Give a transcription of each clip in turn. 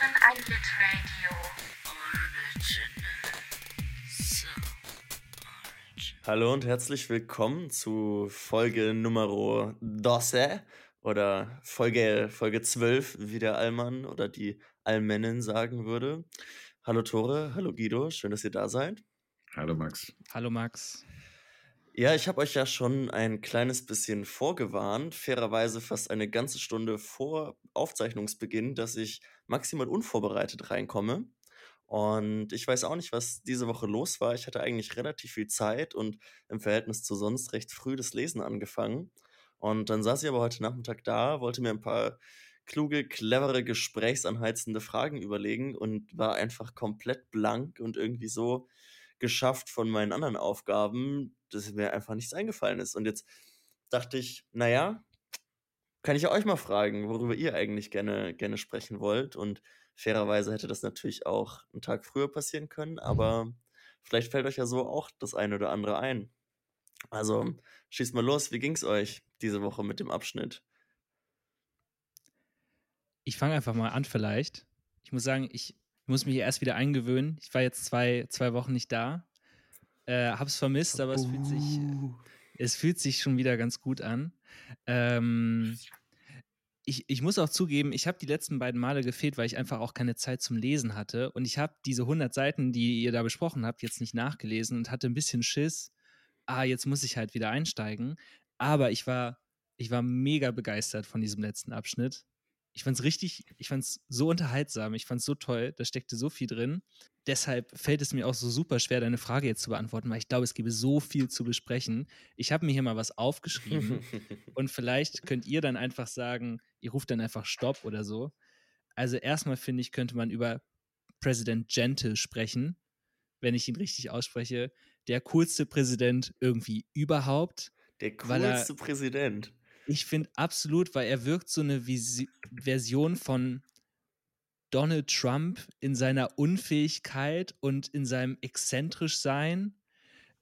hören ein Lit Radio. Hallo und herzlich willkommen zu Folge Nummer 12 oder Folge, Folge 12, wie der Allmann oder die Allmännin sagen würde. Hallo Tore, hallo Guido, schön, dass ihr da seid. Hallo Max. Hallo Max. Ja, ich habe euch ja schon ein kleines bisschen vorgewarnt, fairerweise fast eine ganze Stunde vor Aufzeichnungsbeginn, dass ich maximal unvorbereitet reinkomme. Und ich weiß auch nicht, was diese Woche los war. Ich hatte eigentlich relativ viel Zeit und im Verhältnis zu sonst recht früh das Lesen angefangen. Und dann saß ich aber heute Nachmittag da, wollte mir ein paar kluge, clevere, gesprächsanheizende Fragen überlegen und war einfach komplett blank und irgendwie so geschafft von meinen anderen Aufgaben, dass mir einfach nichts eingefallen ist. Und jetzt dachte ich, naja, kann ich euch mal fragen, worüber ihr eigentlich gerne, gerne sprechen wollt. Und Fairerweise hätte das natürlich auch einen Tag früher passieren können, aber vielleicht fällt euch ja so auch das eine oder andere ein. Also schießt mal los, wie ging es euch diese Woche mit dem Abschnitt? Ich fange einfach mal an vielleicht. Ich muss sagen, ich muss mich erst wieder eingewöhnen. Ich war jetzt zwei, zwei Wochen nicht da. Äh, hab's vermisst, aber es fühlt sich, Uh. Es fühlt sich schon wieder ganz gut an. Ähm, ich, ich muss auch zugeben, ich habe die letzten beiden Male gefehlt, weil ich einfach auch keine Zeit zum Lesen hatte. Und ich habe diese 100 Seiten, die ihr da besprochen habt, jetzt nicht nachgelesen und hatte ein bisschen Schiss. Ah, jetzt muss ich halt wieder einsteigen. Aber ich war, ich war mega begeistert von diesem letzten Abschnitt. Ich fand es richtig, ich fand es so unterhaltsam, ich fand es so toll, da steckte so viel drin. Deshalb fällt es mir auch so super schwer, deine Frage jetzt zu beantworten, weil ich glaube, es gäbe so viel zu besprechen. Ich habe mir hier mal was aufgeschrieben und vielleicht könnt ihr dann einfach sagen, ihr ruft dann einfach Stopp oder so. Also erstmal finde ich, könnte man über Präsident Gentle sprechen, wenn ich ihn richtig ausspreche. Der coolste Präsident irgendwie überhaupt. Der Weil er- coolste Präsident. Ich finde absolut, weil er wirkt so eine Visi Version von Donald Trump in seiner Unfähigkeit und in seinem exzentrisch sein.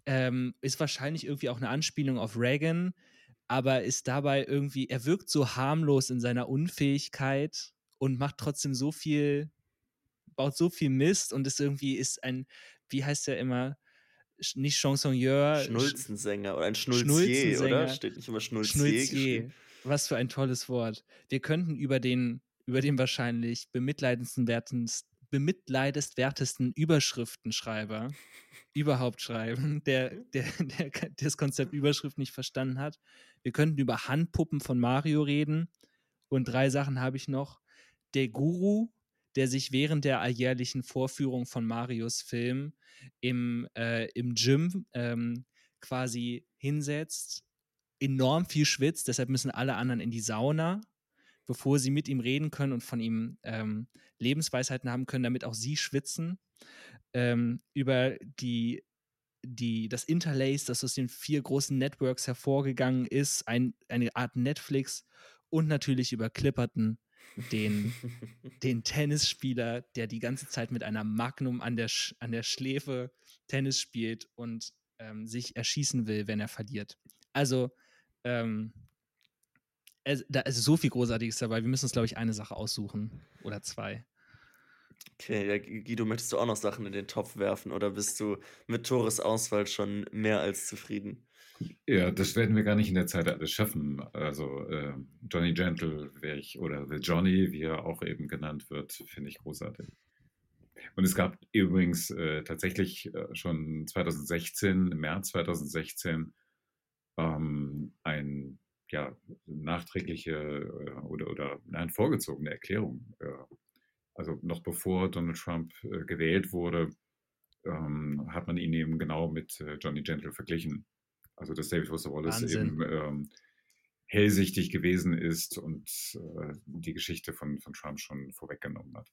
Ähm, ist wahrscheinlich irgendwie auch eine Anspielung auf Reagan, aber ist dabei irgendwie, er wirkt so harmlos in seiner Unfähigkeit und macht trotzdem so viel, baut so viel Mist und ist irgendwie, ist ein, wie heißt er immer, nicht Chansonnier, Sch- Schnulzensänger oder ein Schnulzier, Schnulzensänger. oder? Steht nicht immer Schnulzier, Schnulzier. Was für ein tolles Wort. Wir könnten über den, über den wahrscheinlich bemitleidestwertesten Überschriftenschreiber überhaupt schreiben, der, der, der der das Konzept Überschrift nicht verstanden hat. Wir könnten über Handpuppen von Mario reden. Und drei Sachen habe ich noch. Der Guru, der sich während der alljährlichen Vorführung von Marios Film im, äh, im Gym ähm, quasi hinsetzt, enorm viel schwitzt, deshalb müssen alle anderen in die Sauna, bevor sie mit ihm reden können und von ihm ähm, Lebensweisheiten haben können, damit auch sie schwitzen. Ähm, über die, die, das Interlace, das aus den vier großen Networks hervorgegangen ist, ein, eine Art Netflix und natürlich über Clipperton, den, den Tennisspieler, der die ganze Zeit mit einer Magnum an der, Sch an der Schläfe Tennis spielt und ähm, sich erschießen will, wenn er verliert. Also, ähm, es, da ist so viel Großartiges dabei. Wir müssen uns, glaube ich, eine Sache aussuchen oder zwei. Okay, ja, Guido, möchtest du auch noch Sachen in den Topf werfen oder bist du mit Tores Auswahl schon mehr als zufrieden? Ja, das werden wir gar nicht in der Zeit alles schaffen. Also äh, Johnny Gentle wäre ich, oder The Johnny, wie er auch eben genannt wird, finde ich großartig. Und es gab übrigens äh, tatsächlich äh, schon 2016, im März 2016, ähm, ein ja, nachträgliche äh, oder, oder nein, vorgezogene Erklärung. Äh, also noch bevor Donald Trump äh, gewählt wurde, ähm, hat man ihn eben genau mit äh, Johnny Gentle verglichen. Also dass David Foster Wallace Wahnsinn. eben ähm, hellsichtig gewesen ist und äh, die Geschichte von, von Trump schon vorweggenommen hat.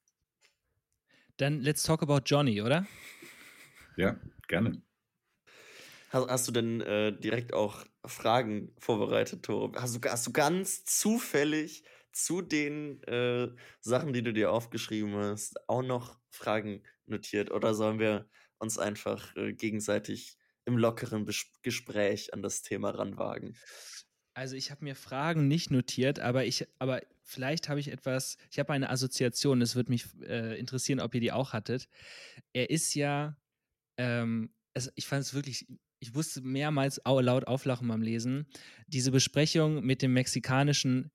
Dann let's talk about Johnny, oder? Ja, gerne. Hast, hast du denn äh, direkt auch Fragen vorbereitet, Tore? Hast du, hast du ganz zufällig zu den äh, Sachen, die du dir aufgeschrieben hast, auch noch Fragen notiert? Oder sollen wir uns einfach äh, gegenseitig im lockeren Bes Gespräch an das Thema ranwagen? Also ich habe mir Fragen nicht notiert, aber ich, aber vielleicht habe ich etwas, ich habe eine Assoziation, es würde mich äh, interessieren, ob ihr die auch hattet. Er ist ja, ähm, also ich fand es wirklich, ich musste mehrmals laut auflachen beim Lesen. Diese Besprechung mit dem mexikanischen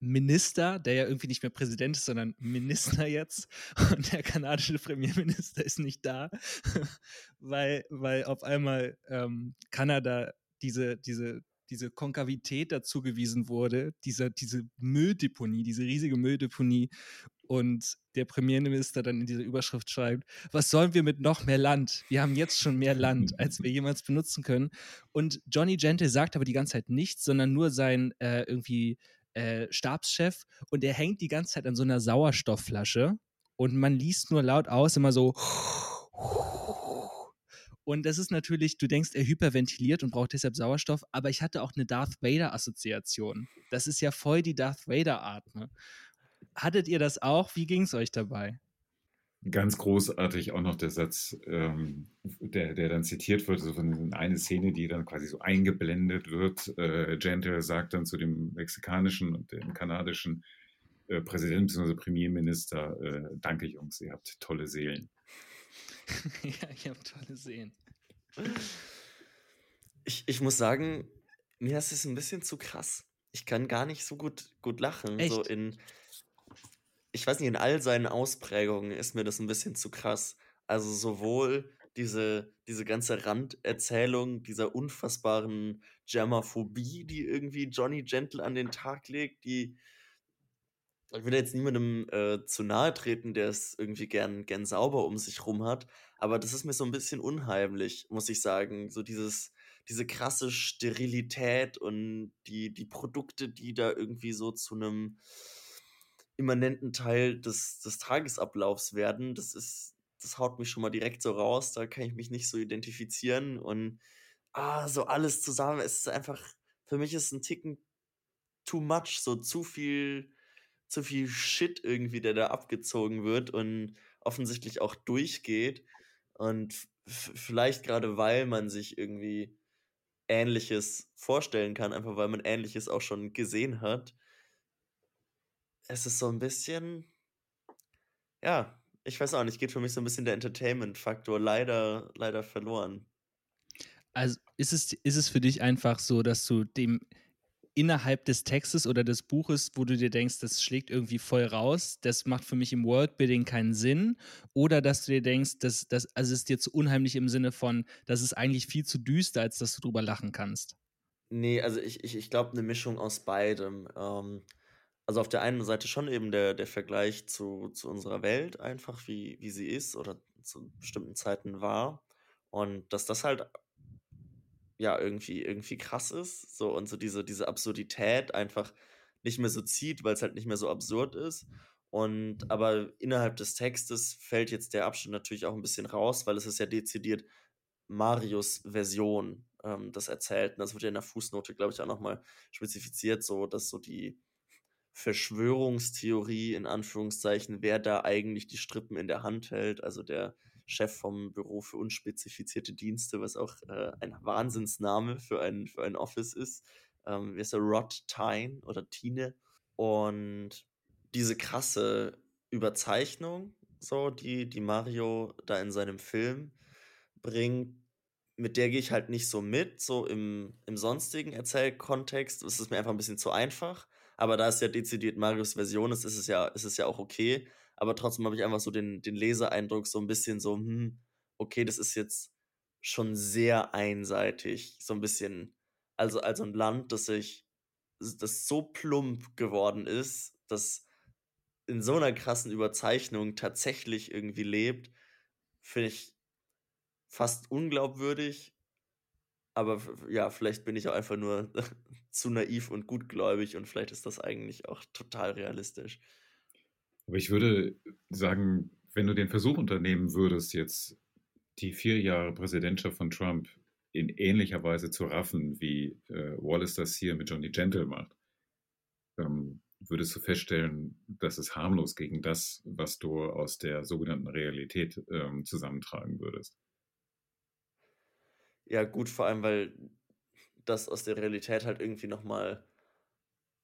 Minister, der ja irgendwie nicht mehr Präsident ist, sondern Minister jetzt. Und der kanadische Premierminister ist nicht da, weil, weil auf einmal ähm, Kanada diese, diese, diese Konkavität dazugewiesen wurde, diese, diese Mülldeponie, diese riesige Mülldeponie. Und der Premierminister dann in dieser Überschrift schreibt, was sollen wir mit noch mehr Land? Wir haben jetzt schon mehr Land, als wir jemals benutzen können. Und Johnny Gentle sagt aber die ganze Zeit nichts, sondern nur sein äh, irgendwie äh, Stabschef und der hängt die ganze Zeit an so einer Sauerstoffflasche und man liest nur laut aus, immer so. Und das ist natürlich, du denkst, er hyperventiliert und braucht deshalb Sauerstoff, aber ich hatte auch eine Darth Vader-Assoziation. Das ist ja voll die Darth Vader-Art. Ne? Hattet ihr das auch? Wie ging es euch dabei? Ganz großartig auch noch der Satz, ähm, der, der dann zitiert wird, so von eine Szene, die dann quasi so eingeblendet wird. Äh, Gentle sagt dann zu dem mexikanischen und dem kanadischen äh, Präsident bzw. Premierminister, äh, danke Jungs, ihr habt tolle Seelen. ja, ihr habt tolle Seelen. Ich, ich muss sagen, mir ist es ein bisschen zu krass. Ich kann gar nicht so gut, gut lachen. Echt? So in, ich weiß nicht, in all seinen Ausprägungen ist mir das ein bisschen zu krass. Also sowohl diese, diese ganze Randerzählung dieser unfassbaren Germaphobie, die irgendwie Johnny Gentle an den Tag legt, die ich will jetzt niemandem äh, zu nahe treten, der es irgendwie gern, gern sauber um sich rum hat, aber das ist mir so ein bisschen unheimlich, muss ich sagen. So dieses, diese krasse Sterilität und die, die Produkte, die da irgendwie so zu einem immanenten Teil des, des Tagesablaufs werden. Das ist, das haut mich schon mal direkt so raus. Da kann ich mich nicht so identifizieren. Und ah, so alles zusammen. Es ist einfach, für mich ist ein Ticken too much, so zu viel, zu viel Shit irgendwie, der da abgezogen wird und offensichtlich auch durchgeht. Und vielleicht gerade weil man sich irgendwie Ähnliches vorstellen kann, einfach weil man Ähnliches auch schon gesehen hat, es ist so ein bisschen ja, ich weiß auch nicht, geht für mich so ein bisschen der Entertainment-Faktor leider leider verloren. Also, ist es ist es für dich einfach so, dass du dem innerhalb des Textes oder des Buches, wo du dir denkst, das schlägt irgendwie voll raus, das macht für mich im Worldbuilding keinen Sinn, oder dass du dir denkst, dass das also, es ist dir zu unheimlich im Sinne von, das ist eigentlich viel zu düster, als dass du drüber lachen kannst? Nee, also ich ich ich glaube, eine Mischung aus beidem. Ähm also auf der einen Seite schon eben der, der Vergleich zu, zu unserer Welt einfach, wie, wie sie ist oder zu bestimmten Zeiten war. Und dass das halt ja irgendwie, irgendwie krass ist. So und so diese, diese Absurdität einfach nicht mehr so zieht, weil es halt nicht mehr so absurd ist. Und aber innerhalb des Textes fällt jetzt der Abschnitt natürlich auch ein bisschen raus, weil es ist ja dezidiert Marius Version ähm, des Erzählten. Das wird ja in der Fußnote, glaube ich, auch nochmal spezifiziert, so dass so die, Verschwörungstheorie in Anführungszeichen, wer da eigentlich die Strippen in der Hand hält. Also der Chef vom Büro für unspezifizierte Dienste, was auch äh, ein Wahnsinnsname für ein, für ein Office ist. Ähm, wie ist der? Rod Tyne oder Tine. Und diese krasse Überzeichnung, so, die, die Mario da in seinem Film bringt, mit der gehe ich halt nicht so mit, so im, im sonstigen Erzählkontext. Es ist mir einfach ein bisschen zu einfach. Aber da es ja dezidiert Marius Version ist, ist es ja, ist es ja auch okay. Aber trotzdem habe ich einfach so den, den Leseeindruck, so ein bisschen so, hm, okay, das ist jetzt schon sehr einseitig. So ein bisschen, also, also ein Land, das sich, das so plump geworden ist, dass in so einer krassen Überzeichnung tatsächlich irgendwie lebt, finde ich fast unglaubwürdig aber ja, vielleicht bin ich auch einfach nur zu naiv und gutgläubig und vielleicht ist das eigentlich auch total realistisch. Aber ich würde sagen, wenn du den Versuch unternehmen würdest, jetzt die vier Jahre Präsidentschaft von Trump in ähnlicher Weise zu raffen, wie äh, Wallace das hier mit Johnny Gentle macht, ähm, würdest du feststellen, dass es harmlos gegen das, was du aus der sogenannten Realität ähm, zusammentragen würdest. Ja, gut, vor allem, weil das aus der Realität halt irgendwie nochmal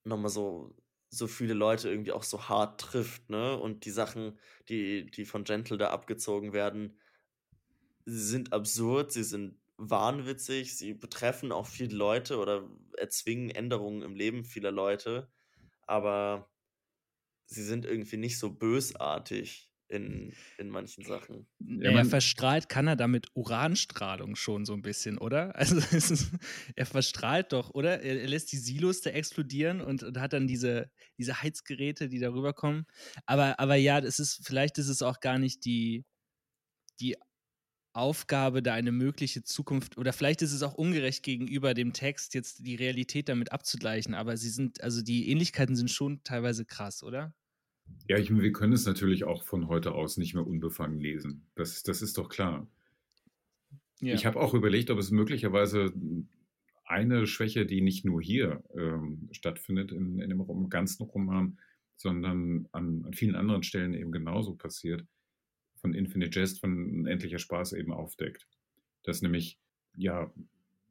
noch mal so so viele Leute irgendwie auch so hart trifft, ne? Und die Sachen, die die von Gentle da abgezogen werden, sind absurd, sie sind wahnwitzig, sie betreffen auch viele Leute oder erzwingen Änderungen im Leben vieler Leute, aber sie sind irgendwie nicht so bösartig in, in manchen Sachen. Ja, er verstrahlt kann er damit Uranstrahlung schon so ein bisschen, oder? Also ist, er verstrahlt doch, oder? Er, er, lässt die Silos da explodieren und, und, hat dann diese, diese Heizgeräte, die darüber kommen. Aber, aber ja, das ist, vielleicht ist es auch gar nicht die, die Aufgabe, da eine mögliche Zukunft, oder vielleicht ist es auch ungerecht gegenüber dem Text, jetzt die Realität damit abzugleichen, aber sie sind, also die Ähnlichkeiten sind schon teilweise krass, oder? Ja, ich, wir können es natürlich auch von heute aus nicht mehr unbefangen lesen. Das, das ist doch klar. Ja. Ich habe auch überlegt, ob es möglicherweise eine Schwäche, die nicht nur hier ähm, stattfindet in, in dem ganzen Roman, sondern an, an vielen anderen Stellen eben genauso passiert, von Infinite Jest, von Endlicher Spaß eben aufdeckt. Dass nämlich, ja,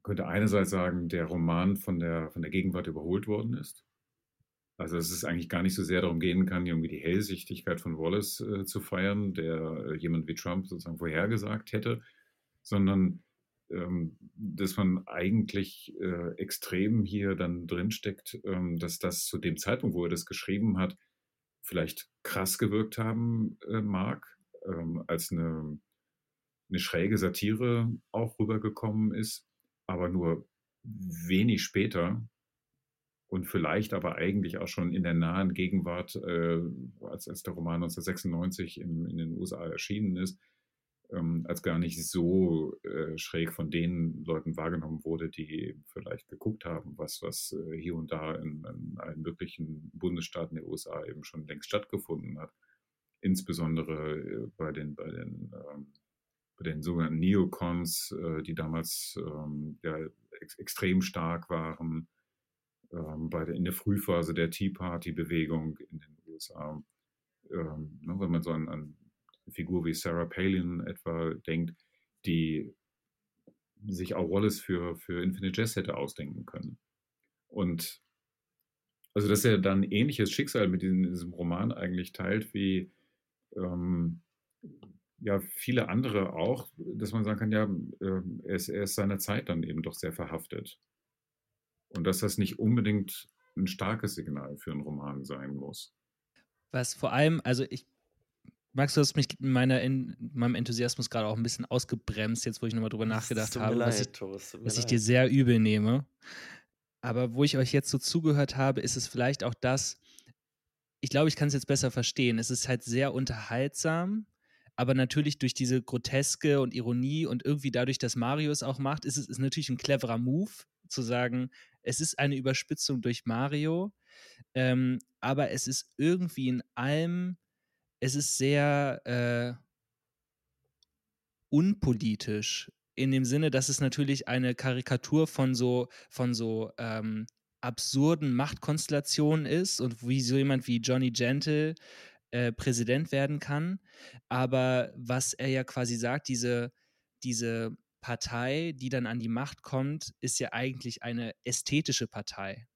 könnte einerseits sagen, der Roman von der, von der Gegenwart überholt worden ist. Also dass es eigentlich gar nicht so sehr darum gehen kann, irgendwie die Hellsichtigkeit von Wallace äh, zu feiern, der äh, jemand wie Trump sozusagen vorhergesagt hätte, sondern ähm, dass man eigentlich äh, extrem hier dann drinsteckt, ähm, dass das zu dem Zeitpunkt, wo er das geschrieben hat, vielleicht krass gewirkt haben äh, mag, ähm, als eine, eine schräge Satire auch rübergekommen ist, aber nur wenig später und vielleicht aber eigentlich auch schon in der nahen Gegenwart, äh, als, als der Roman 1996 in, in den USA erschienen ist, ähm, als gar nicht so äh, schräg von den Leuten wahrgenommen wurde, die vielleicht geguckt haben, was, was äh, hier und da in, in, allen möglichen Bundesstaaten der USA eben schon längst stattgefunden hat. Insbesondere äh, bei den, bei den, ähm, bei den sogenannten Neocons, äh, die damals ähm, ja, ex extrem stark waren, bei der, in der Frühphase der Tea Party-Bewegung in den USA. Ähm, ne, wenn man so an, an eine Figur wie Sarah Palin etwa denkt, die sich auch Wallace für, für Infinite Jest hätte ausdenken können. Und also, dass er dann ähnliches Schicksal mit diesem, diesem Roman eigentlich teilt wie ähm, ja, viele andere auch, dass man sagen kann, ja, äh, er, ist, er ist seiner Zeit dann eben doch sehr verhaftet. Und dass das nicht unbedingt ein starkes Signal für einen Roman sein muss. Was vor allem, also ich, Max, du hast mich in, meiner, in meinem Enthusiasmus gerade auch ein bisschen ausgebremst, jetzt wo ich nochmal drüber nachgedacht habe, leid, was, ich, was ich dir sehr übel nehme. Aber wo ich euch jetzt so zugehört habe, ist es vielleicht auch das, ich glaube, ich kann es jetzt besser verstehen. Es ist halt sehr unterhaltsam, aber natürlich durch diese Groteske und Ironie und irgendwie dadurch, dass Mario es auch macht, ist es ist natürlich ein cleverer Move, zu sagen, es ist eine Überspitzung durch Mario, ähm, aber es ist irgendwie in allem, es ist sehr äh, unpolitisch in dem Sinne, dass es natürlich eine Karikatur von so, von so ähm, absurden Machtkonstellationen ist und wie so jemand wie Johnny Gentle äh, Präsident werden kann. Aber was er ja quasi sagt, diese, diese Partei, die dann an die Macht kommt, ist ja eigentlich eine ästhetische Partei.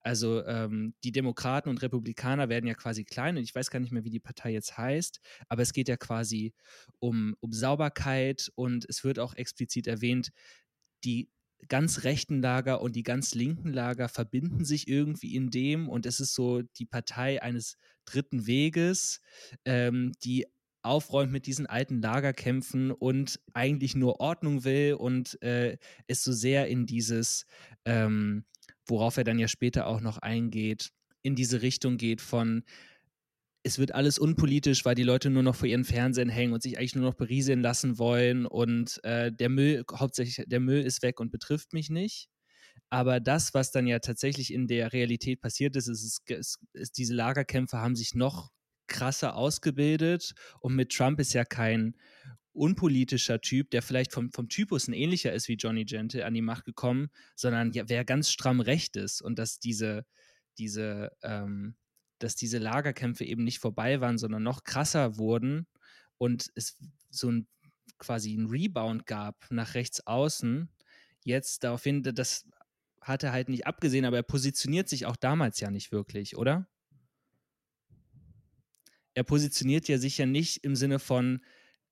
Also ähm, die Demokraten und Republikaner werden ja quasi klein und ich weiß gar nicht mehr, wie die Partei jetzt heißt, aber es geht ja quasi um, um Sauberkeit und es wird auch explizit erwähnt, die ganz rechten Lager und die ganz linken Lager verbinden sich irgendwie in dem und es ist so die Partei eines dritten Weges, ähm, die aufräumt mit diesen alten Lagerkämpfen und eigentlich nur Ordnung will und äh, ist so sehr in dieses, ähm, worauf er dann ja später auch noch eingeht, in diese Richtung geht von es wird alles unpolitisch, weil die Leute nur noch vor ihren Fernsehen hängen und sich eigentlich nur noch berieseln lassen wollen und äh, der Müll, hauptsächlich der Müll ist weg und betrifft mich nicht. Aber das, was dann ja tatsächlich in der Realität passiert ist, ist, ist, ist diese Lagerkämpfe haben sich noch krasser ausgebildet und mit Trump ist ja kein unpolitischer Typ, der vielleicht vom, vom Typus ein ähnlicher ist wie Johnny Gentle an die Macht gekommen, sondern ja, wer ganz stramm recht ist und dass diese, diese ähm, dass diese Lagerkämpfe eben nicht vorbei waren, sondern noch krasser wurden und es so ein quasi ein Rebound gab nach rechts außen. Jetzt daraufhin, dass hat er halt nicht abgesehen, aber er positioniert sich auch damals ja nicht wirklich, oder? Er positioniert ja sich ja nicht im Sinne von,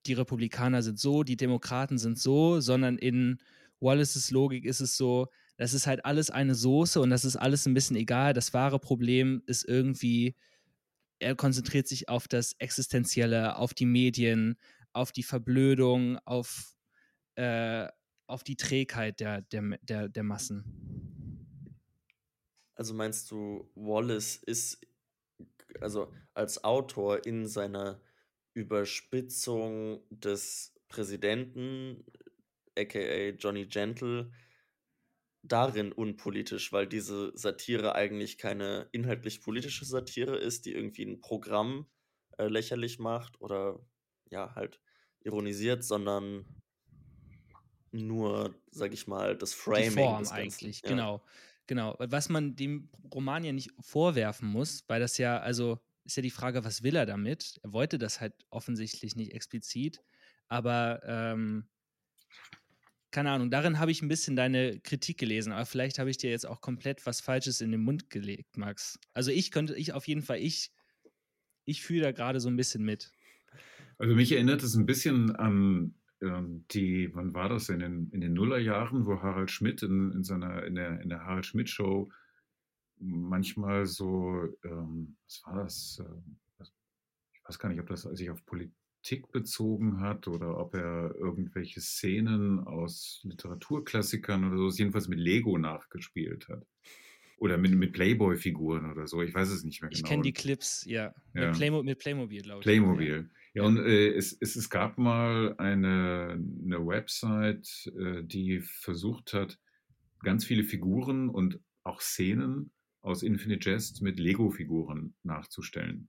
die Republikaner sind so, die Demokraten sind so, sondern in Wallaces Logik ist es so, das ist halt alles eine Soße und das ist alles ein bisschen egal. Das wahre Problem ist irgendwie, er konzentriert sich auf das Existenzielle, auf die Medien, auf die Verblödung, auf, äh, auf die Trägheit der, der, der, der Massen. Also meinst du, Wallace ist also als Autor in seiner Überspitzung des Präsidenten, aka Johnny Gentle, darin unpolitisch, weil diese Satire eigentlich keine inhaltlich politische Satire ist, die irgendwie ein Programm äh, lächerlich macht oder ja, halt ironisiert, sondern nur, sag ich mal, das Framing. Die Form eigentlich, ja. genau. Genau. Was man dem Roman ja nicht vorwerfen muss, weil das ja, also ist ja die Frage, was will er damit? Er wollte das halt offensichtlich nicht explizit, aber ähm, keine Ahnung, darin habe ich ein bisschen deine Kritik gelesen, aber vielleicht habe ich dir jetzt auch komplett was Falsches in den Mund gelegt, Max. Also ich könnte, ich auf jeden Fall, ich, ich fühle da gerade so ein bisschen mit. Also mich erinnert es ein bisschen an die, wann war das, in den, in den Nullerjahren, wo Harald Schmidt in, in seiner, in der, in der Harald Schmidt Show manchmal so, ähm, was war das? Äh, ich weiß gar nicht, ob das sich auf Politik bezogen hat oder ob er irgendwelche Szenen aus Literaturklassikern oder so, jedenfalls mit Lego nachgespielt hat. Oder mit, mit Playboy-Figuren oder so, ich weiß es nicht mehr genau. Ich kenne die Clips, ja. ja. Mit, Playmo mit Playmobil, glaube ich. Playmobil. Ja, und äh, es, es, gab mal eine, eine Website, äh, die versucht hat, ganz viele Figuren und auch Szenen aus Infinite Jest mit Lego-Figuren nachzustellen.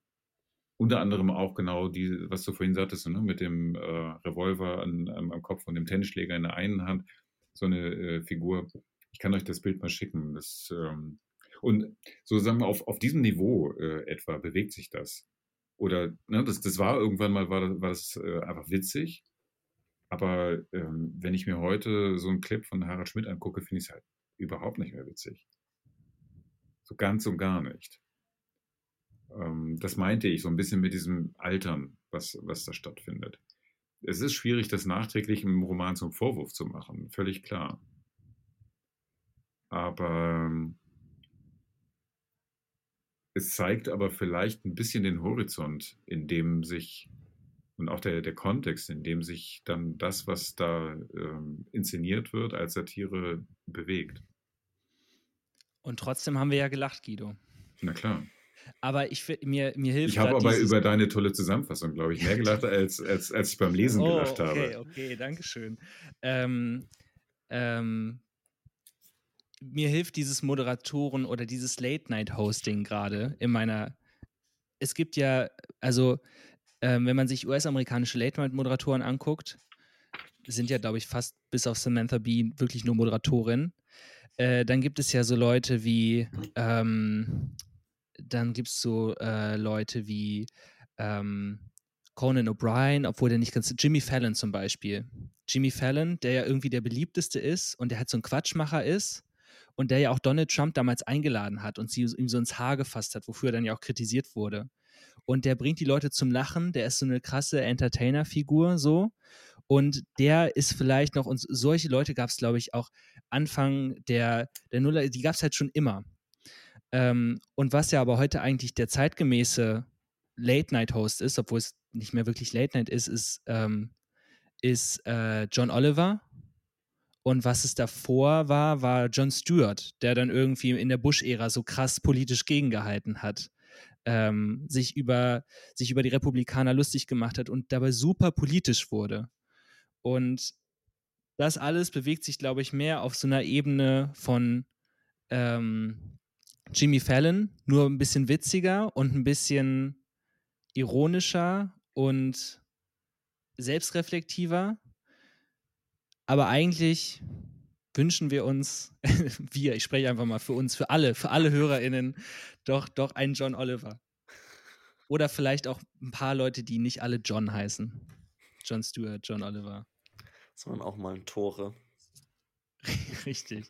Unter anderem auch genau die, was du vorhin sagtest, ne, mit dem äh, Revolver an, am, am, Kopf und dem Tennisschläger in der einen Hand, so eine äh, Figur. Ich kann euch das Bild mal schicken. Das, ähm, und so sagen wir, auf, auf diesem Niveau äh, etwa bewegt sich das. Oder ne, das, das war irgendwann mal, war, war das äh, einfach witzig. Aber ähm, wenn ich mir heute so einen Clip von Harald Schmidt angucke, finde ich es halt überhaupt nicht mehr witzig. So ganz und gar nicht. Ähm, das meinte ich so ein bisschen mit diesem Altern, was, was da stattfindet. Es ist schwierig, das nachträglich im Roman zum Vorwurf zu machen, völlig klar. Aber ähm, es zeigt aber vielleicht ein bisschen den Horizont, in dem sich und auch der, der Kontext, in dem sich dann das, was da ähm, inszeniert wird, als Satire bewegt. Und trotzdem haben wir ja gelacht, Guido. Na klar. Aber ich mir, mir hilft. Ich habe aber über deine tolle Zusammenfassung, glaube ich, mehr gelacht, als, als, als ich beim Lesen oh, gelacht okay, habe. Okay, okay, danke schön. Ähm, ähm, mir hilft dieses Moderatoren oder dieses Late-Night-Hosting gerade in meiner. Es gibt ja, also, ähm, wenn man sich US-amerikanische Late-Night-Moderatoren anguckt, sind ja, glaube ich, fast bis auf Samantha Bee wirklich nur Moderatorinnen. Äh, dann gibt es ja so Leute wie, ähm, dann gibt es so äh, Leute wie ähm, Conan O'Brien, obwohl der nicht ganz, Jimmy Fallon zum Beispiel. Jimmy Fallon, der ja irgendwie der beliebteste ist und der halt so ein Quatschmacher ist und der ja auch Donald Trump damals eingeladen hat und sie ihm so ins Haar gefasst hat, wofür er dann ja auch kritisiert wurde. Und der bringt die Leute zum Lachen, der ist so eine krasse Entertainer-Figur so. Und der ist vielleicht noch, und solche Leute gab es, glaube ich, auch Anfang der, der Nuller, die gab es halt schon immer. Ähm, und was ja aber heute eigentlich der zeitgemäße Late-Night-Host ist, obwohl es nicht mehr wirklich Late-Night ist, ist, ähm, ist äh, John Oliver, und was es davor war, war John Stewart, der dann irgendwie in der Bush-Ära so krass politisch gegengehalten hat. Ähm, sich, über, sich über die Republikaner lustig gemacht hat und dabei super politisch wurde. Und das alles bewegt sich, glaube ich, mehr auf so einer Ebene von ähm, Jimmy Fallon, nur ein bisschen witziger und ein bisschen ironischer und selbstreflektiver aber eigentlich wünschen wir uns, wir, ich spreche einfach mal für uns, für alle, für alle HörerInnen, doch, doch einen John Oliver. Oder vielleicht auch ein paar Leute, die nicht alle John heißen. John Stewart, John Oliver. Sondern auch mal ein Tore. Richtig.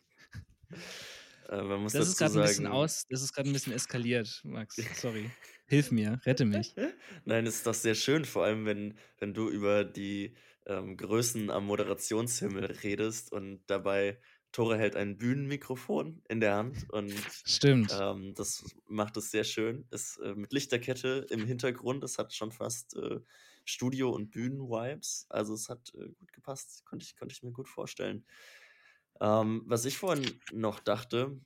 Äh, Das ist gerade ein bisschen aus, das ist gerade ein bisschen eskaliert, Max. Sorry. Hilf mir, rette mich. Nein, es ist doch sehr schön, vor allem wenn wenn du über die, ähm, Größen am Moderationshimmel redest und dabei Tore hält ein Bühnenmikrofon in der Hand und, Stimmt. ähm, das macht es sehr schön. Es äh, mit Lichterkette im Hintergrund, es hat schon fast, äh, Studio und Bühnen-Vibes. Also, es hat, äh, gut gepasst. Konnte ich konnte ich mir gut vorstellen. Ähm, was ich vorhin noch dachte,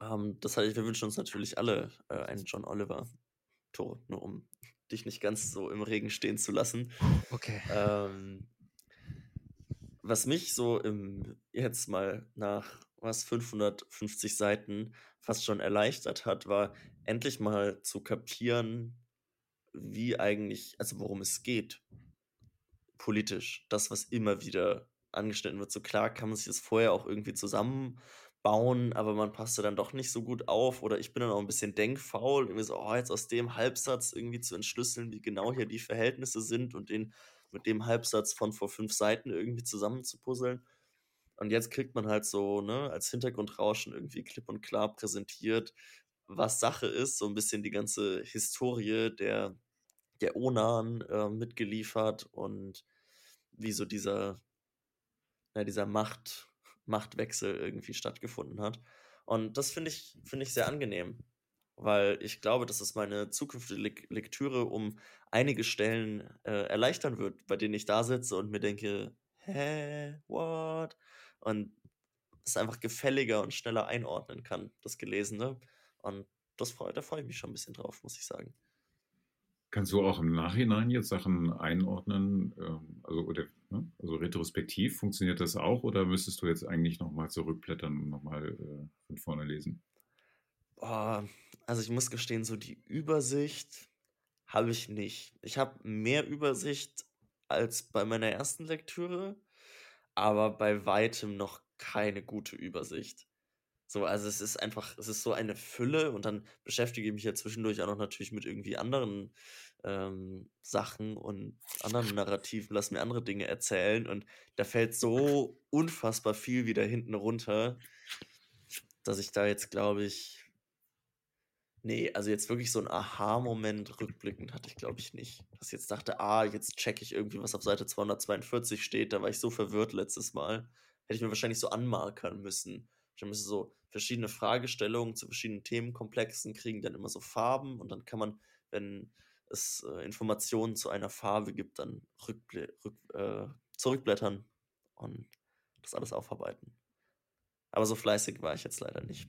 ähm, das heißt, wir wünschen uns natürlich alle, äh, einen John Oliver. Tore, nur um dich nicht ganz so im Regen stehen zu lassen. Okay. Ähm was mich so im jetzt mal nach, was, 550 Seiten fast schon erleichtert hat, war endlich mal zu kapieren, wie eigentlich also, worum es geht politisch. Das, was immer wieder angeschnitten wird. So klar kann man sich das vorher auch irgendwie zusammenbauen, aber man passte dann doch nicht so gut auf oder ich bin dann auch ein bisschen denkfaul, irgendwie so: „Oh, jetzt aus dem Halbsatz irgendwie zu entschlüsseln, wie genau hier die Verhältnisse sind und den mit dem Halbsatz von vor 5 Seiten irgendwie zusammenzupuzzeln.“ Und jetzt kriegt man halt so, ne, als Hintergrundrauschen irgendwie klipp und klar präsentiert, was Sache ist, so ein bisschen die ganze Historie der der Onan, äh, mitgeliefert und wie so dieser ja, dieser Macht Machtwechsel irgendwie stattgefunden hat. Und das finde ich finde ich sehr angenehm, weil ich glaube, dass es meine zukünftige Lek Lektüre um einige Stellen, äh, erleichtern wird, bei denen ich da sitze und mir denke: „Hä, what?“ Und es einfach gefälliger und schneller einordnen kann, das Gelesene. Und das freu da freue ich mich schon ein bisschen drauf, muss ich sagen. Kannst du auch im Nachhinein jetzt Sachen einordnen, ähm, also oder also retrospektiv funktioniert das auch oder müsstest du jetzt eigentlich noch mal zurückblättern und noch mal, äh, von vorne lesen? Boah, also ich muss gestehen, so die Übersicht habe ich nicht. Ich habe mehr Übersicht als bei meiner ersten Lektüre, aber bei weitem noch keine gute Übersicht. So, also es ist einfach, es ist so eine Fülle und dann beschäftige ich mich ja zwischendurch auch noch natürlich mit irgendwie anderen ähm, Sachen und anderen Narrativen, lass mir andere Dinge erzählen und da fällt so unfassbar viel wieder hinten runter, dass ich da jetzt, glaube ich, nee, also jetzt wirklich so ein Aha-Moment rückblickend hatte ich, glaube ich, nicht. Dass ich jetzt dachte, ah, jetzt checke ich irgendwie, was auf Seite 242 steht, da war ich so verwirrt letztes Mal. Hätte ich mir wahrscheinlich so anmarkern müssen. Ich müsste so verschiedene Fragestellungen zu verschiedenen Themenkomplexen kriegen dann immer so Farben und dann kann man, wenn es äh, Informationen zu einer Farbe gibt, dann rück, äh, zurückblättern und das alles aufarbeiten. Aber so fleißig war ich jetzt leider nicht.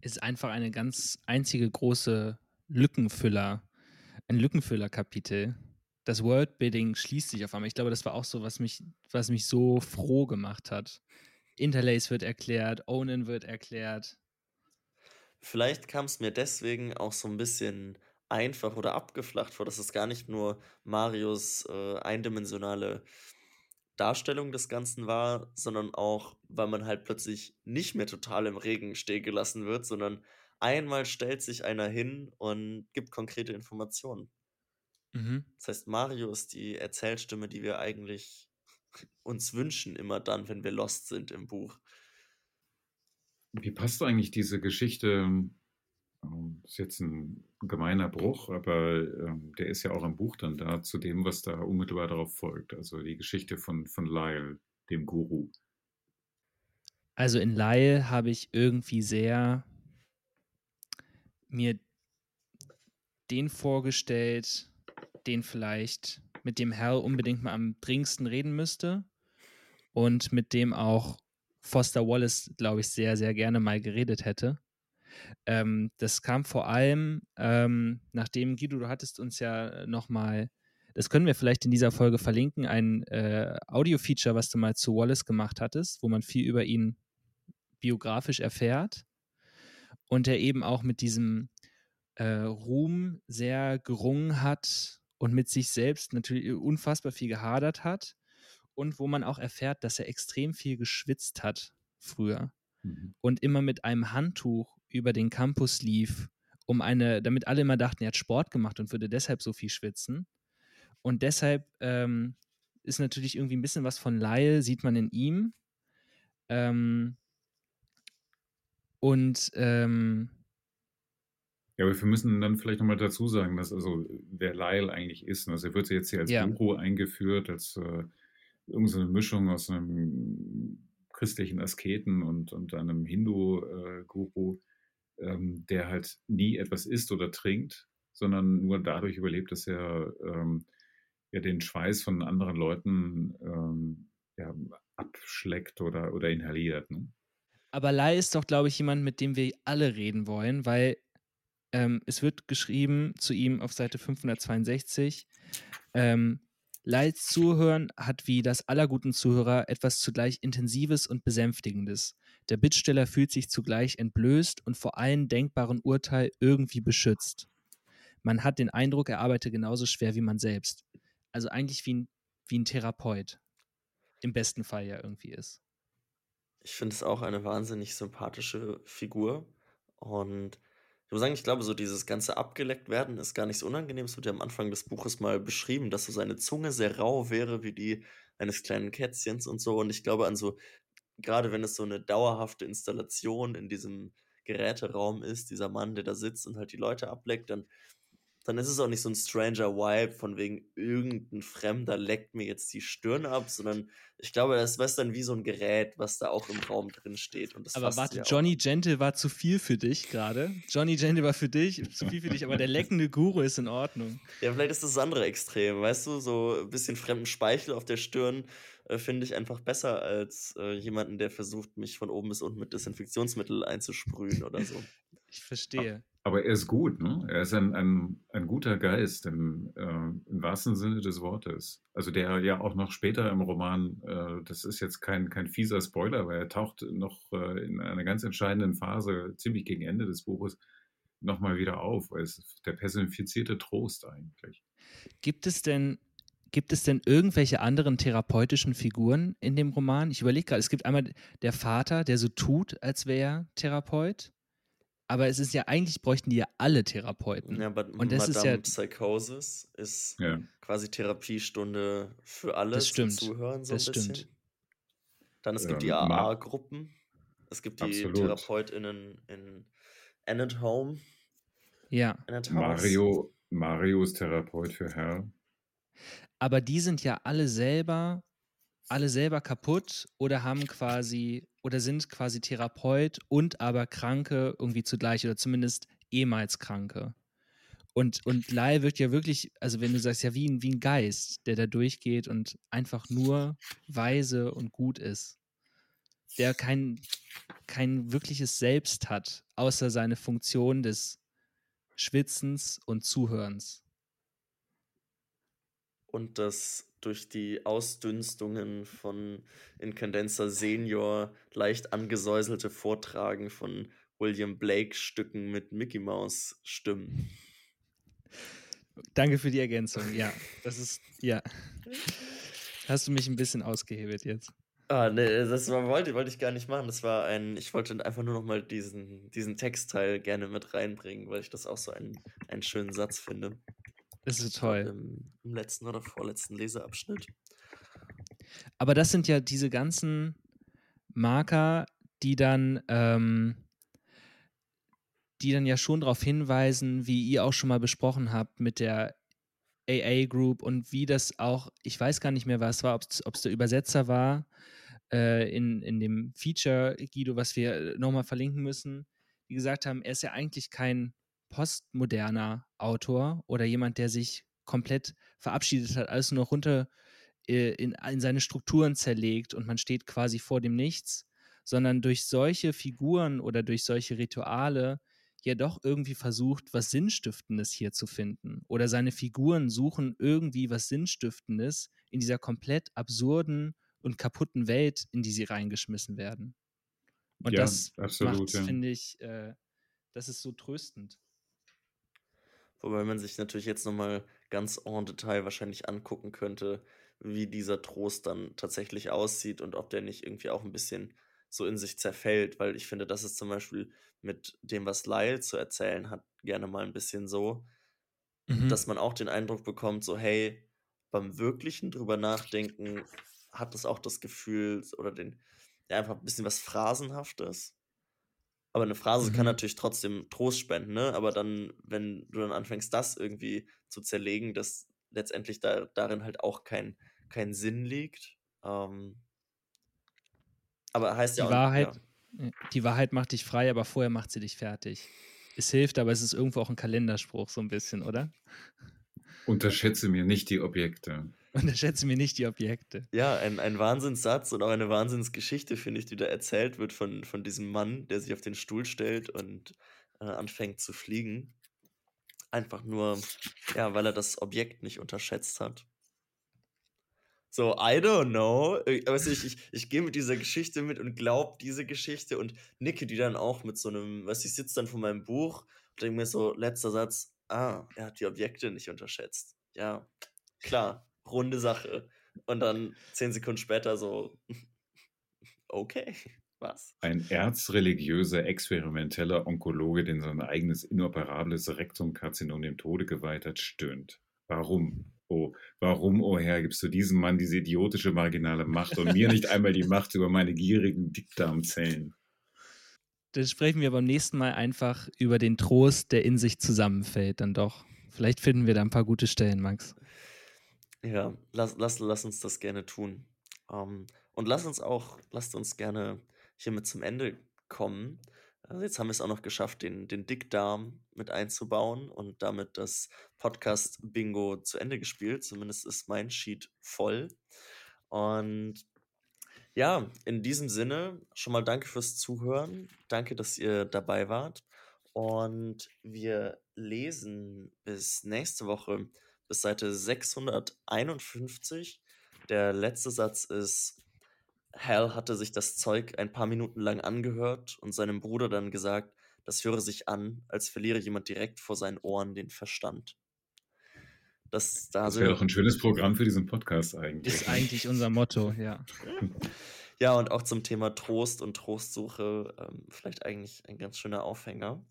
Ist einfach eine ganz einzige große Lückenfüller, ein Lückenfüller-Kapitel. Das Worldbuilding schließt sich auf einmal. Ich glaube, das war auch so, was mich, was mich so froh gemacht hat. Interlace wird erklärt, Onan wird erklärt. Vielleicht kam es mir deswegen auch so ein bisschen einfach oder abgeflacht vor, dass es gar nicht nur Marios äh, eindimensionale Darstellung des Ganzen war, sondern auch, weil man halt plötzlich nicht mehr total im Regen stehen gelassen wird, sondern einmal stellt sich einer hin und gibt konkrete Informationen. Mhm. Das heißt, Mario ist die Erzählstimme, die wir eigentlich uns wünschen, immer dann, wenn wir lost sind im Buch. Wie passt eigentlich diese Geschichte ähm, ist jetzt ein gemeiner Bruch, aber ähm, der ist ja auch im Buch dann da, zu dem, was da unmittelbar darauf folgt. Also die Geschichte von, von Lyle, dem Guru. Also in Lyle habe ich irgendwie sehr mir den vorgestellt, den vielleicht mit dem Hal unbedingt mal am dringendsten reden müsste und mit dem auch Foster Wallace, glaube ich, sehr, sehr gerne mal geredet hätte. Ähm, das kam vor allem, ähm, nachdem Guido, du hattest uns ja nochmal, das können wir vielleicht in dieser Folge verlinken, ein äh, Audio-Feature, was du mal zu Wallace gemacht hattest, wo man viel über ihn biografisch erfährt und der eben auch mit diesem äh, Ruhm sehr gerungen hat und mit sich selbst natürlich unfassbar viel gehadert hat und wo man auch erfährt, dass er extrem viel geschwitzt hat früher Mhm. und immer mit einem Handtuch über den Campus lief, um eine, damit alle immer dachten, er hat Sport gemacht und würde deshalb so viel schwitzen. Und deshalb ähm, ist natürlich irgendwie ein bisschen was von Lyle, sieht man in ihm. Ähm, Und ähm, ja, aber wir müssen dann vielleicht nochmal dazu sagen, dass also wer Lyle eigentlich ist. Also er wird jetzt hier als ja. Guru eingeführt, als äh, irgendeine Mischung aus einem christlichen Asketen und, und einem Hindu-Guru, äh, ähm, der halt nie etwas isst oder trinkt, sondern nur dadurch überlebt, dass er ähm, ja den Schweiß von anderen Leuten ähm, ja, abschleckt oder, oder inhaliert. Ne? Aber Lai ist doch, glaube ich, jemand, mit dem wir alle reden wollen, weil ähm, es wird geschrieben zu ihm auf Seite 562, ähm, Leids Zuhören hat wie das aller guten Zuhörer etwas zugleich Intensives und Besänftigendes. Der Bittsteller fühlt sich zugleich entblößt und vor allen denkbaren Urteil irgendwie beschützt. Man hat den Eindruck, er arbeite genauso schwer wie man selbst. Also eigentlich wie ein, wie ein Therapeut. Im besten Fall ja irgendwie ist. Ich finde es auch eine wahnsinnig sympathische Figur. Und ich muss sagen, ich glaube, so dieses ganze abgeleckt werden ist gar nicht so unangenehm. Es wird ja am Anfang des Buches mal beschrieben, dass so seine Zunge sehr rau wäre, wie die eines kleinen Kätzchens und so. Und ich glaube an so, gerade wenn es so eine dauerhafte Installation in diesem Geräteraum ist, dieser Mann, der da sitzt und halt die Leute ableckt, dann dann ist es auch nicht so ein stranger Vibe von wegen irgendein Fremder leckt mir jetzt die Stirn ab, sondern ich glaube, das ist dann wie so ein Gerät, was da auch im Raum drin steht. Aber warte, ja Johnny. Gentle war zu viel für dich gerade. Johnny Gentle war für dich zu viel für dich, aber der leckende Guru ist in Ordnung. Ja, vielleicht ist das, das andere Extrem, weißt du, so ein bisschen fremden Speichel auf der Stirn äh, finde ich einfach besser als äh, jemanden, der versucht, mich von oben bis unten mit Desinfektionsmittel einzusprühen oder so. Ich verstehe. Aber er ist gut, ne? Er ist ein, ein, ein guter Geist im, äh, im wahrsten Sinne des Wortes. Also der ja auch noch später im Roman, äh, das ist jetzt kein, kein fieser Spoiler, aber er taucht noch äh, in einer ganz entscheidenden Phase, ziemlich gegen Ende des Buches, nochmal wieder auf. Er ist der personifizierte Trost eigentlich. Gibt es denn Gibt es denn irgendwelche anderen therapeutischen Figuren in dem Roman? Ich überlege gerade, es gibt einmal der Vater, der so tut, als wäre er Therapeut. Aber es ist ja eigentlich bräuchten die ja alle Therapeuten. Ja, aber Und das Madame ist ja Psychosis ist Ja. quasi Therapiestunde für alle Das stimmt. Zuhören so Das ein bisschen. stimmt. Dann es gibt die Ähm, Ma- AA-Gruppen. Es gibt die Absolut. TherapeutInnen in Annette Home. ja. House. Mario, Mario ist Therapeut für Herr. Aber die sind ja alle selber, alle selber kaputt oder haben quasi oder sind quasi Therapeut und aber Kranke irgendwie zugleich oder zumindest ehemals Kranke. Und, und Lai wird ja wirklich, also wenn du sagst, ja wie ein, wie ein Geist, der da durchgeht und einfach nur weise und gut ist. Der kein, kein wirkliches Selbst hat, außer seine Funktion des Schwitzens und Zuhörens. Und das durch die Ausdünstungen von Incandenza Senior leicht angesäuselte Vortragen von William Blake Stücken mit Mickey Mouse Stimmen. Danke für die Ergänzung. Ja, das ist, ja. Hast du mich ein bisschen ausgehebelt jetzt? Ah, ne, das war, wollte, wollte ich gar nicht machen. Das war ein, ich wollte einfach nur noch mal diesen, diesen Textteil gerne mit reinbringen, weil ich das auch so einen, einen schönen Satz finde. Das ist toll. Im, Im letzten oder vorletzten Leseabschnitt. Aber das sind ja diese ganzen Marker, die dann, ähm, die dann ja schon darauf hinweisen, wie ihr auch schon mal besprochen habt mit der AA Group und wie das auch, ich weiß gar nicht mehr, was war, ob es der Übersetzer war äh, in, in dem Feature, Guido, was wir nochmal verlinken müssen, die gesagt haben, er ist ja eigentlich kein postmoderner Autor oder jemand, der sich komplett verabschiedet hat, alles nur noch runter äh, in, in seine Strukturen zerlegt und man steht quasi vor dem Nichts, sondern durch solche Figuren oder durch solche Rituale ja doch irgendwie versucht, was Sinnstiftendes hier zu finden. Oder seine Figuren suchen irgendwie was Sinnstiftendes in dieser komplett absurden und kaputten Welt, in die sie reingeschmissen werden. Und Ja, das absolut, macht, ja. finde ich, äh, das ist so tröstend. Wobei man sich natürlich jetzt nochmal ganz en Detail wahrscheinlich angucken könnte, wie dieser Trost dann tatsächlich aussieht und ob der nicht irgendwie auch ein bisschen so in sich zerfällt, weil ich finde, das ist zum Beispiel mit dem, was Lyle zu erzählen hat, gerne mal ein bisschen so, Mhm. dass man auch den Eindruck bekommt, so hey, beim wirklichen drüber nachdenken hat es auch das Gefühl oder den, ja, einfach ein bisschen was Phrasenhaftes. Aber eine Phrase Mhm. kann natürlich trotzdem Trost spenden, ne? Aber dann, wenn du dann anfängst, das irgendwie zu zerlegen, dass letztendlich da, darin halt auch kein, kein Sinn liegt. Ähm, aber heißt Die ja auch, Wahrheit, ja. die Wahrheit macht dich frei, aber vorher macht sie dich fertig. Es hilft, aber es ist irgendwo auch ein Kalenderspruch, so ein bisschen, oder? Unterschätze mir nicht die Objekte. Unterschätze mir nicht die Objekte. Ja, ein, ein Wahnsinnssatz und auch eine Wahnsinnsgeschichte, finde ich, die da erzählt wird von, von diesem Mann, der sich auf den Stuhl stellt und äh, anfängt zu fliegen. Einfach nur, ja, weil er das Objekt nicht unterschätzt hat. So, I don't know. Äh, Weißt du, ich, ich, ich gehe mit dieser Geschichte mit und glaube diese Geschichte und nicke die dann auch mit so einem, weißt du, ich sitze dann vor meinem Buch und denke mir so, letzter Satz, ah, er hat die Objekte nicht unterschätzt. Ja, klar, runde Sache. Und dann zehn Sekunden später so, okay, was? Ein erzreligiöser, experimenteller Onkologe, den sein eigenes inoperables Rektumkarzinom dem Tode geweiht hat, stöhnt. Warum? Oh, warum, oh Herr, gibst du diesem Mann diese idiotische marginale Macht und mir nicht einmal die Macht über meine gierigen Dickdarmzellen? Dann sprechen wir beim nächsten Mal einfach über den Trost, der in sich zusammenfällt, dann doch. Vielleicht finden wir da ein paar gute Stellen, Max. Ja, lass, lass, lass uns das gerne tun. Ähm, und lass uns auch, lasst uns gerne hiermit zum Ende kommen. Also jetzt haben wir es auch noch geschafft, den, den Dickdarm mit einzubauen und damit das Podcast-Bingo zu Ende gespielt. Zumindest ist mein Sheet voll. Und ja, in diesem Sinne schon mal danke fürs Zuhören. Danke, dass ihr dabei wart. Und wir lesen bis nächste Woche bis Seite 651. Der letzte Satz ist, Hal hatte sich das Zeug ein paar Minuten lang angehört und seinem Bruder dann gesagt, das höre sich an, als verliere jemand direkt vor seinen Ohren den Verstand. Das, da Das wäre doch ein schönes Programm für diesen Podcast eigentlich. Ist eigentlich unser Motto, ja. Ja, und auch zum Thema Trost und Trostsuche ähm, vielleicht eigentlich ein ganz schöner Aufhänger.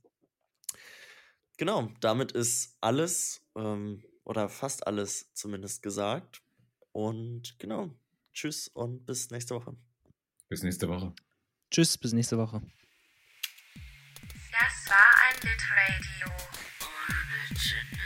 Genau, damit ist alles ähm, oder fast alles zumindest gesagt. Und genau, tschüss und bis nächste Woche. Bis nächste Woche. Tschüss, bis nächste Woche. Das war ein Litradio ohne Jingle.